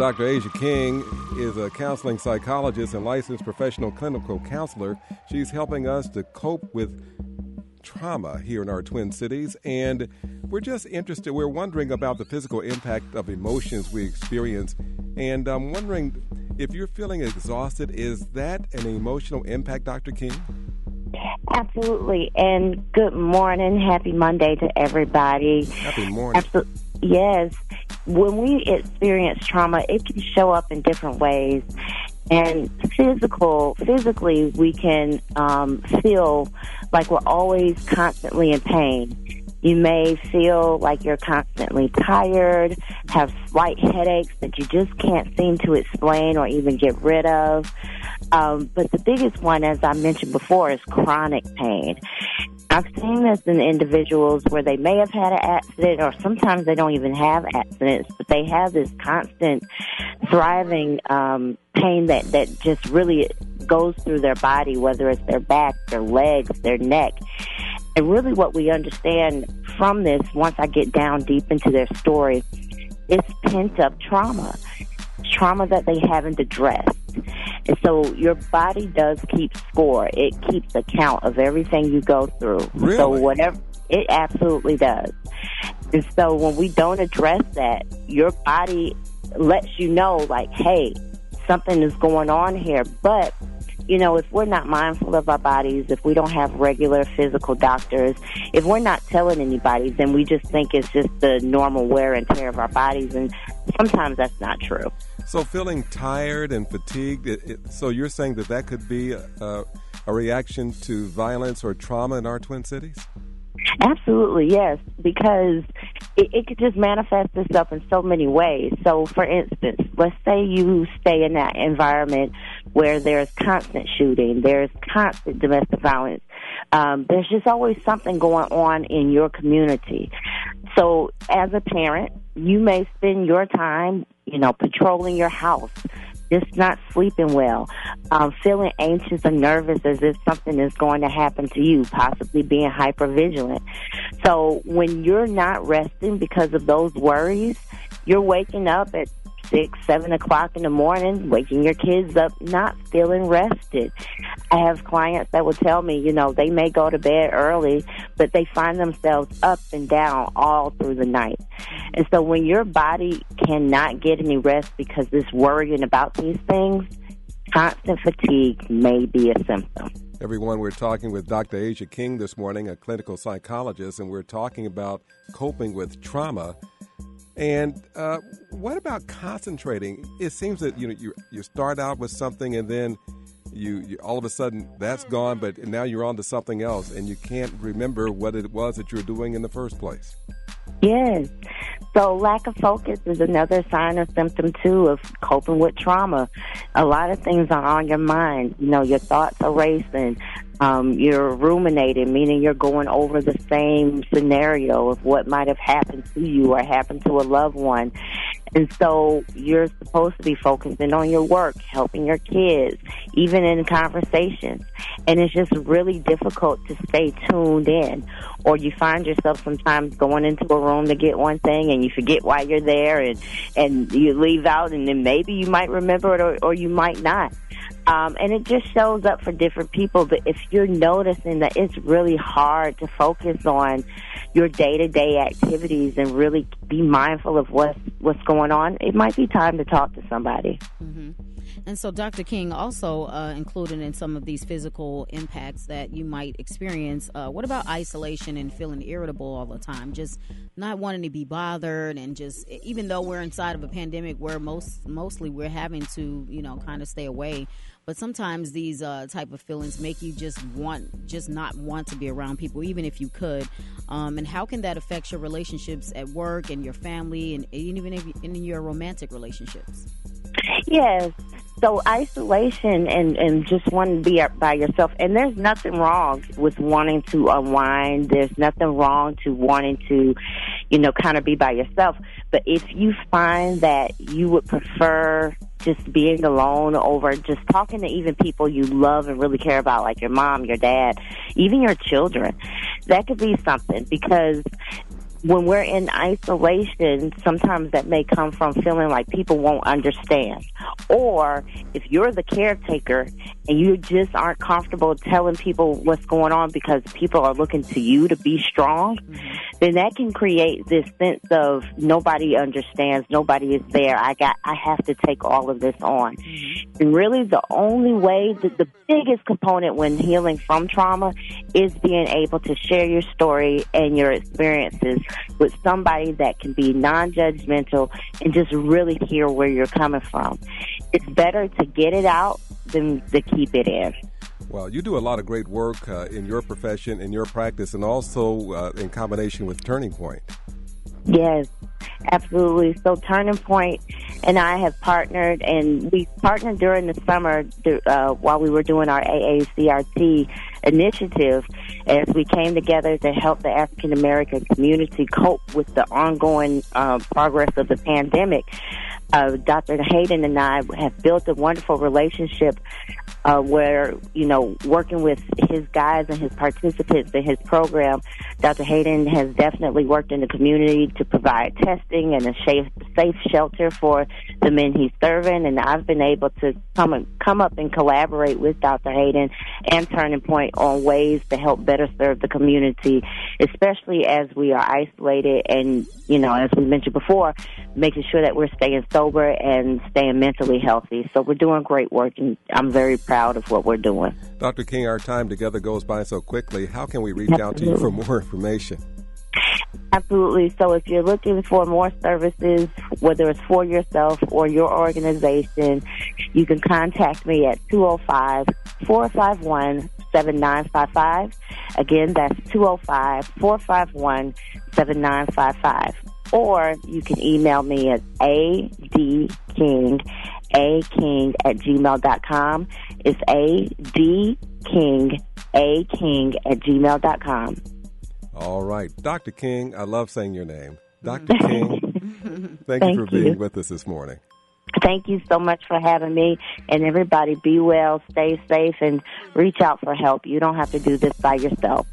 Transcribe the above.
Dr. Asia King is a counseling psychologist and licensed professional clinical counselor. She's helping us to cope with trauma here in our Twin Cities. And we're just interested, we're wondering about the physical impact of emotions we experience. And I'm wondering if you're feeling exhausted, is that an emotional impact, Dr. King? Absolutely. And good morning. Happy Monday to everybody. Happy morning. Absolutely. Yes when we experience trauma, it can show up in different ways. And physical, physically, we can um, feel like we're always constantly in pain. You may feel like you're constantly tired, have slight headaches that you just can't seem to explain or even get rid of. Um, but the biggest one, as I mentioned before, is chronic pain. I've seen this in individuals where they may have had an accident or sometimes they don't even have accidents, but they have this constant thriving um, pain that, that just really goes through their body, whether it's their back, their legs, their neck. And really what we understand from this, once I get down deep into their story, is pent up trauma. Trauma that they haven't addressed. So your body does keep score. It keeps account of everything you go through. Really? So whatever it absolutely does. And so when we don't address that, your body lets you know like, hey, something is going on here. But you know, if we're not mindful of our bodies, if we don't have regular physical doctors, if we're not telling anybody, then we just think it's just the normal wear and tear of our bodies. And sometimes that's not true. So, feeling tired and fatigued, it, it, so you're saying that that could be a, a reaction to violence or trauma in our Twin Cities? Absolutely, yes, because it, it could just manifest itself in so many ways. So, for instance, let's say you stay in that environment where there's constant shooting, there's constant domestic violence. Um, there's just always something going on in your community. So, as a parent, you may spend your time, you know, patrolling your house, just not sleeping well, um, feeling anxious and nervous as if something is going to happen to you, possibly being hyper vigilant. So when you're not resting because of those worries, you're waking up at six, seven o'clock in the morning, waking your kids up, not feeling rested. I have clients that will tell me, you know, they may go to bed early, but they find themselves up and down all through the night. And so when your body cannot get any rest because it's worrying about these things, constant fatigue may be a symptom. Everyone, we're talking with Dr. Asia King this morning, a clinical psychologist, and we're talking about coping with trauma. And uh, what about concentrating? It seems that you know you you start out with something and then you, you, all of a sudden that's gone, but now you're on to something else, and you can't remember what it was that you were doing in the first place. Yes. So lack of focus is another sign or symptom too of coping with trauma. A lot of things are on your mind. You know, your thoughts are racing. Um, you're ruminating, meaning you're going over the same scenario of what might have happened to you or happened to a loved one. And so you're supposed to be focusing on your work, helping your kids, even in conversations. And it's just really difficult to stay tuned in. Or you find yourself sometimes going into a room to get one thing and you forget why you're there and, and you leave out and then maybe you might remember it or, or you might not. Um, and it just shows up for different people. But if you're noticing that it's really hard to focus on your day to day activities and really be mindful of what's what's going on, it might be time to talk to somebody. Mm-hmm. And so, Dr. King, also uh, included in some of these physical impacts that you might experience, uh, what about isolation and feeling irritable all the time? Just not wanting to be bothered, and just even though we're inside of a pandemic where most mostly we're having to, you know, kind of stay away. But sometimes these uh, type of feelings make you just want, just not want to be around people, even if you could. Um, and how can that affect your relationships at work and your family, and even in your romantic relationships? Yes. So isolation and, and just wanting to be by yourself. And there's nothing wrong with wanting to unwind. There's nothing wrong to wanting to, you know, kind of be by yourself. But if you find that you would prefer just being alone over just talking to even people you love and really care about, like your mom, your dad, even your children, that could be something because when we're in isolation, sometimes that may come from feeling like people won't understand. Or if you're the caretaker and you just aren't comfortable telling people what's going on because people are looking to you to be strong, mm-hmm. Then that can create this sense of nobody understands, nobody is there. I got, I have to take all of this on. Mm-hmm. And really the only way that the biggest component when healing from trauma is being able to share your story and your experiences with somebody that can be non-judgmental and just really hear where you're coming from. It's better to get it out than to keep it in. Well, you do a lot of great work uh, in your profession, in your practice, and also uh, in combination with Turning Point. Yes, absolutely. So Turning Point and I have partnered, and we partnered during the summer uh, while we were doing our AACRT initiative as we came together to help the African American community cope with the ongoing uh, progress of the pandemic. Uh, Dr. Hayden and I have built a wonderful relationship uh, where, you know, working with his guys and his participants in his program, Dr. Hayden has definitely worked in the community to provide testing and a safe, safe shelter for the men he's serving. And I've been able to come, and, come up and collaborate with Dr. Hayden and Turning Point on ways to help better serve the community, especially as we are isolated and, you know, as we mentioned before, making sure that we're staying sober and staying mentally healthy. So we're doing great work and I'm very proud of what we're doing. Dr. King, our time together goes by so quickly. How can we reach Absolutely. out to you for more information? Absolutely. So if you're looking for more services, whether it's for yourself or your organization, you can contact me at 205 451 7955. Again, that's 205 451 7955. Or you can email me at adking, aking at gmail.com. It's A D King, A King at gmail.com. All right. Dr. King, I love saying your name. Dr. Mm-hmm. King, thank, thank, you for being with us this morning. Thank you so much for having me. And everybody, be well, stay safe, and reach out for help. You don't have to do this by yourself.